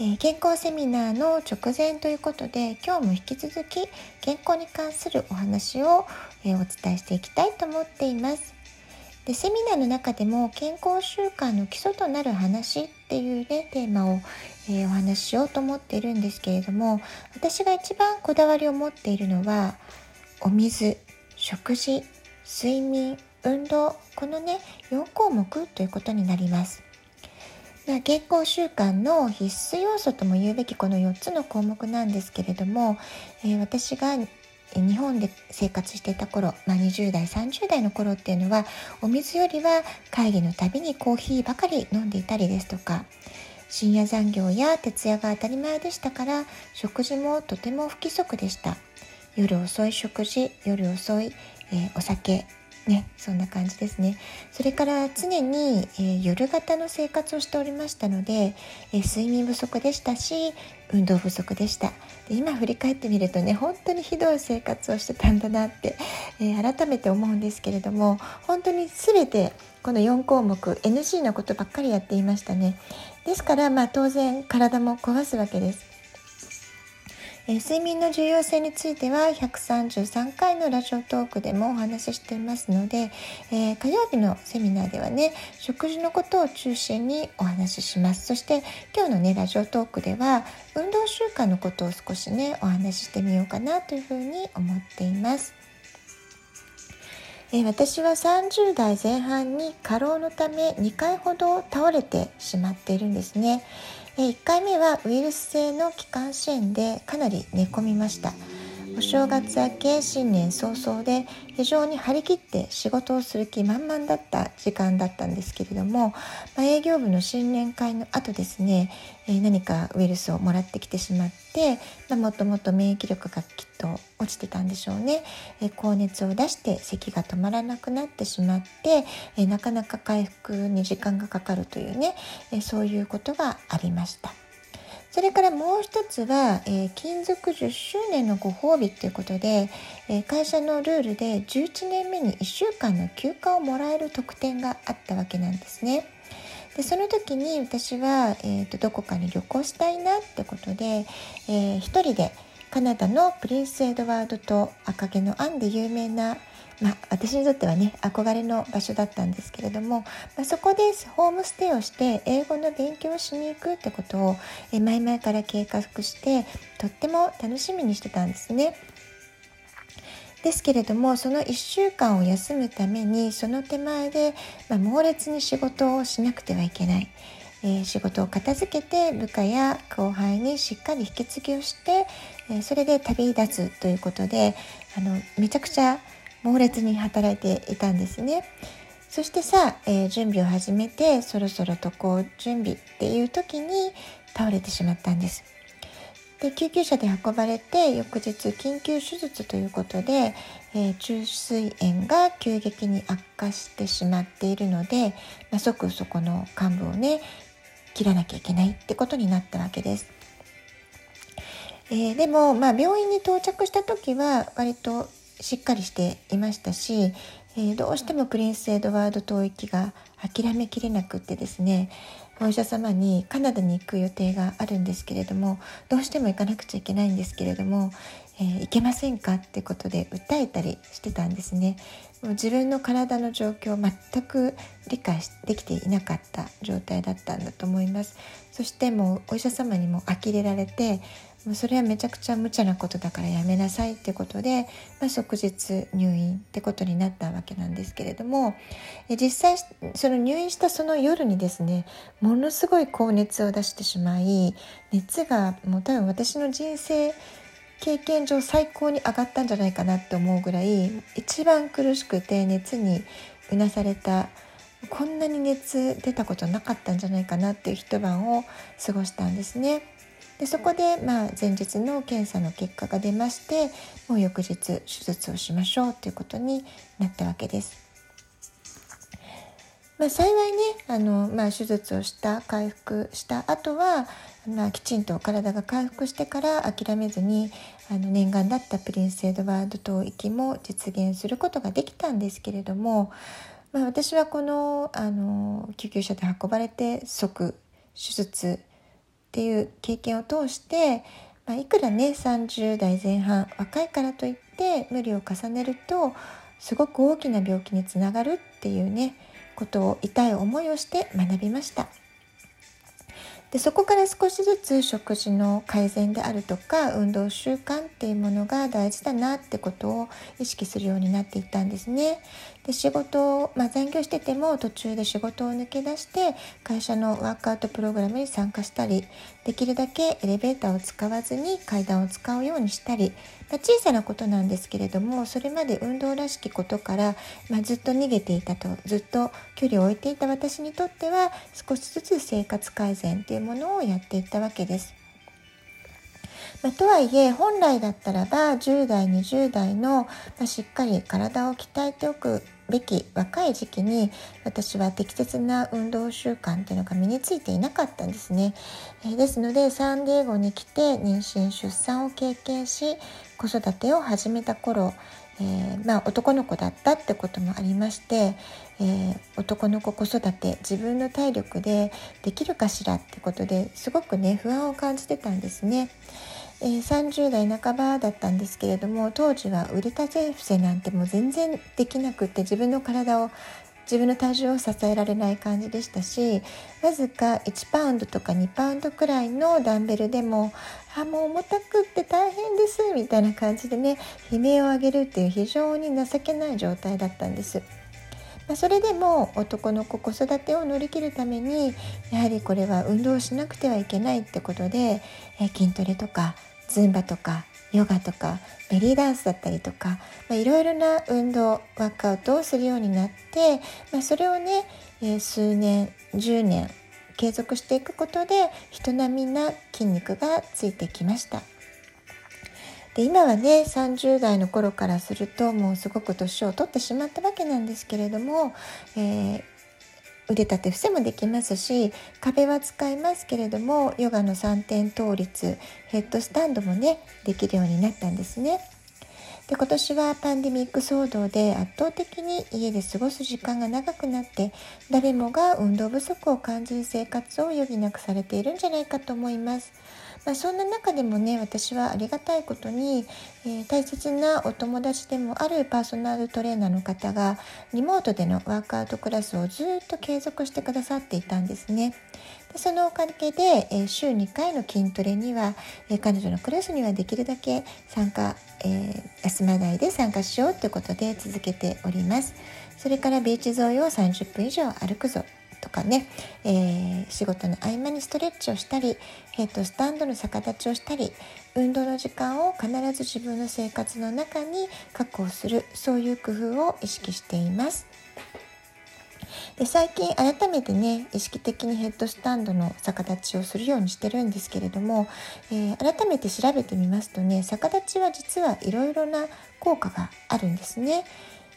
え、健康セミナーの直前ということで今日も引き続き健康に関するお話を、え、お伝えしていきたいと思っています。でセミナーの中でも健康習慣の基礎となる話っていうねテーマを、えー、お話ししようと思っているんですけれども私が一番こだわりを持っているのはお水食事睡眠運動このね4項目ということになります。健康習慣の必須要素とも言うべきこの4つの項目なんですけれども、えー、私が日本で生活していた頃、まあ、20代30代の頃っていうのはお水よりは会議のたびにコーヒーばかり飲んでいたりですとか深夜残業や徹夜が当たり前でしたから食事もとても不規則でした。夜遅い食事夜遅い、えー、お酒ね、そんな感じですね。それから常に、えー、夜型の生活をしておりましたので、えー、睡眠不足でしたし運動不足でしたで今振り返ってみるとね本当にひどい生活をしてたんだなって、えー、改めて思うんですけれども本当に全てこの4項目 NG なことばっかりやっていましたね。ですから、まあ、当然体も壊すわけです。えー、睡眠の重要性については133回のラジオトークでもお話ししていますので、えー、火曜日のセミナーではね食事のことを中心にお話ししますそして今日のねラジオトークでは運動習慣のことを少しねお話ししてみようかなというふうに思っています。え私は30代前半に過労のため2回ほど倒れてしまっているんですね。1回目はウイルス性の気管支炎でかなり寝込みました。お正月明け新年早々で非常に張り切って仕事をする気満々だった時間だったんですけれども、まあ、営業部の新年会の後ですね、えー、何かウイルスをもらってきてしまって、まあ、もともと免疫力がきっと落ちてたんでしょうね、えー、高熱を出して咳が止まらなくなってしまって、えー、なかなか回復に時間がかかるというね、えそういうことがありました。それからもう一つは、えー、勤続10周年のご褒美ということで、えー、会社のルールで11年目に1週間の休暇をもらえる特典があったわけなんですね。でその時に私は、えーと、どこかに旅行したいなってことで、えー、一人でカナダのプリンス・エドワードと赤毛のアンで有名なまあ、私にとってはね憧れの場所だったんですけれども、まあ、そこでホームステイをして英語の勉強をしに行くってことをえ前々から計画してとっても楽しみにしてたんですね。ですけれどもその1週間を休むためにその手前で、まあ、猛烈に仕事をしなくてはいけない。えー、仕事を片付けて部下や後輩にしっかり引き継ぎをして、えー、それで旅立つということであのめちゃくちゃ猛烈に働いていたんですね。そしてさ、えー、準備を始めてそろそろとこう準備っていう時に倒れてしまったんです。で救急車で運ばれて翌日緊急手術ということで、えー、虫垂炎が急激に悪化してしまっているので、まあ、即そこの患部をね切らなきゃいけないってことになったわけです。えー、でも、まあ、病院に到着した時は割としっかりしていましたし、えー、どうしてもプリンス・エドワード島行きが諦めきれなくってですねお医者様にカナダに行く予定があるんですけれどもどうしても行かなくちゃいけないんですけれども、えー、行けませんかってことで訴えたりしてたんですね。もう自分の体の状況を全く理解できていなかった状態だったんだと思いますそしてもうお医者様にも呆れられてもうそれはめちゃくちゃ無茶なことだからやめなさいってことで、まあ、即日入院ってことになったわけなんですけれどもえ実際その入院したその夜にですねものすごい高熱を出してしまい熱がもう多分私の人生経験上最高に上がったんじゃないかなって思うぐらい一番苦しくて熱にうなされたこんなに熱出たことなかったんじゃないかなっていう一晩を過ごしたんですね。でそこで、まあ、前日の検査の結果が出ましてもう翌日手術をしましょうということになったわけです。まあ、幸いねあの、まあ、手術をした回復した後は、まあ、きちんと体が回復してから諦めずにあの念願だったプリンス・エドワード島行きも実現することができたんですけれども、まあ、私はこのあの救急車で運ばれて即手術っていう経験を通して、まあ、いくらね30代前半若いからといって無理を重ねるとすごく大きな病気につながるっていうねことを痛い思いをして学びました。でそこから少しずつ食事の改善であるとか運動習慣っていうものが大事だなってことを意識するようになっていったんですね。で仕事を、まあ、残業してても途中で仕事を抜け出して会社のワークアウトプログラムに参加したりできるだけエレベーターを使わずに階段を使うようにしたり、まあ、小さなことなんですけれどもそれまで運動らしきことから、まあ、ずっと逃げていたとずっと距離を置いていた私にとっては少しずつ生活改善っていうものをやっていったわけです。まあ、とはいえ本来だったらば10代20代の、まあ、しっかり体を鍛えておくべき若い時期に私は適切な運動習慣っていうのが身についていなかったんですね。え、ですのでサンディエゴに来て妊娠出産を経験し子育てを始めた頃えー、まあ、男の子だったってこともありまして、えー、男の子子育て自分の体力でできるかしらってことですごくね不安を感じてたんですね。えー、30代半ばだったんですけれども当時は腕立て伏せなんてもう全然できなくって自分の体を自分の体重を支えられない感じでしたしわずか1パウンドとか2パウンドくらいのダンベルでも「あもう重たくって大変です」みたいな感じでね悲鳴を上げるっていう非常に情けない状態だったんです。まあ、それでも男の子子育てを乗り切るためにやはりこれは運動しなくてはいけないってことで、え筋トレとかズンバとかヨガとかベリーダンスだったりとか、まあ、いろいろな運動ワークアウトをするようになって、まあ、それをね、えー、数年10年継続していくことで人並みな筋肉がついてきました。で今はね30代の頃からするともうすごく年を取ってしまったわけなんですけれども、えー、腕立て伏せもできますし壁は使いますけれどもヨガの3点倒立ヘッドスタンドもねできるようになったんですね。で今年はパンデミック騒動で圧倒的に家で過ごす時間が長くなって誰もが運動不足を感じる生活を余儀なくされているんじゃないかと思います。まあ、そんな中でもね私はありがたいことに、えー、大切なお友達でもあるパーソナルトレーナーの方がリモートでのワークアウトクラスをずっと継続してくださっていたんですね。でそのおかげで、えー、週2回の筋トレには、えー、彼女のクラスにはできるだけ参加、え休まないで参加しようということで続けております。それからビーチ沿いを30分以上歩くぞとかね、えー、仕事の合間にストレッチをしたりヘッドスタンドの逆立ちをしたり運動の時間を必ず自分の生活の中に確保するそういう工夫を意識しています。で最近改めてね意識的にヘッドスタンドの逆立ちをするようにしてるんですけれども、えー、改めて調べてみますとね逆立ちは実はいろいろな効果があるんですね。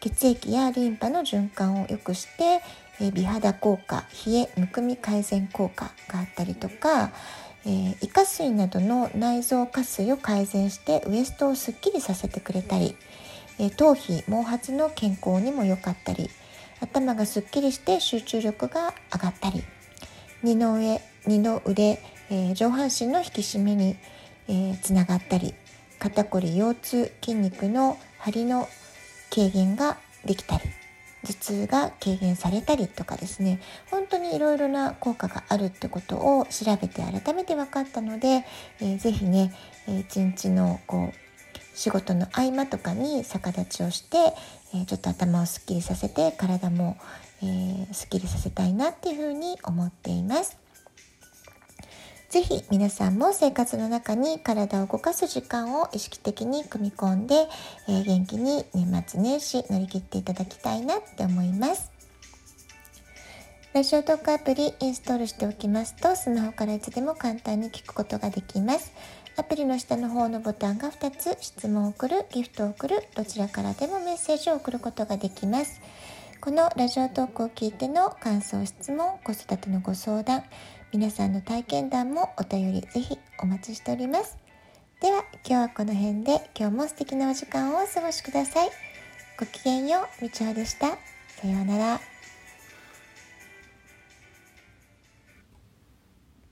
血液やリンパの循環を良くして、美肌効果冷えむくみ改善効果があったりとか、えー、胃下垂などの内臓下垂を改善してウエストをすっきりさせてくれたり、えー、頭皮毛髪の健康にも良かったり頭がすっきりして集中力が上がったり二の上二の腕、えー、上半身の引き締めに、えつながったり肩こり腰痛筋肉の張りの軽減ができたり頭痛が軽減されたりとかですね本当にいろいろな効果があるってことを調べて改めて分かったので、えー、ぜね、えー、一日のこう仕事の合間とかに逆立ちをして、えー、ちょっと頭をすっきりさせて体も、えー、すっきりさせたいなっていうふうに思っています。ぜひ皆さんも生活の中に体を動かす時間を意識的に組み込んで、えー、元気に年末年始乗り切っていただきたいなって思います。ラジオトークアプリインストールしておきますとスマホからいつでも簡単に聞くことができますアプリの下の方のボタンが2つ質問を送るギフトを送るどちらからでもメッセージを送ることができますこのラジオトークを聞いての感想質問子育てのご相談皆さんの体験談もお便りぜひお待ちしております。では今日はこの辺で今日も素敵なお時間をお過ごしください。ごきげんようみちおでした。さようなら。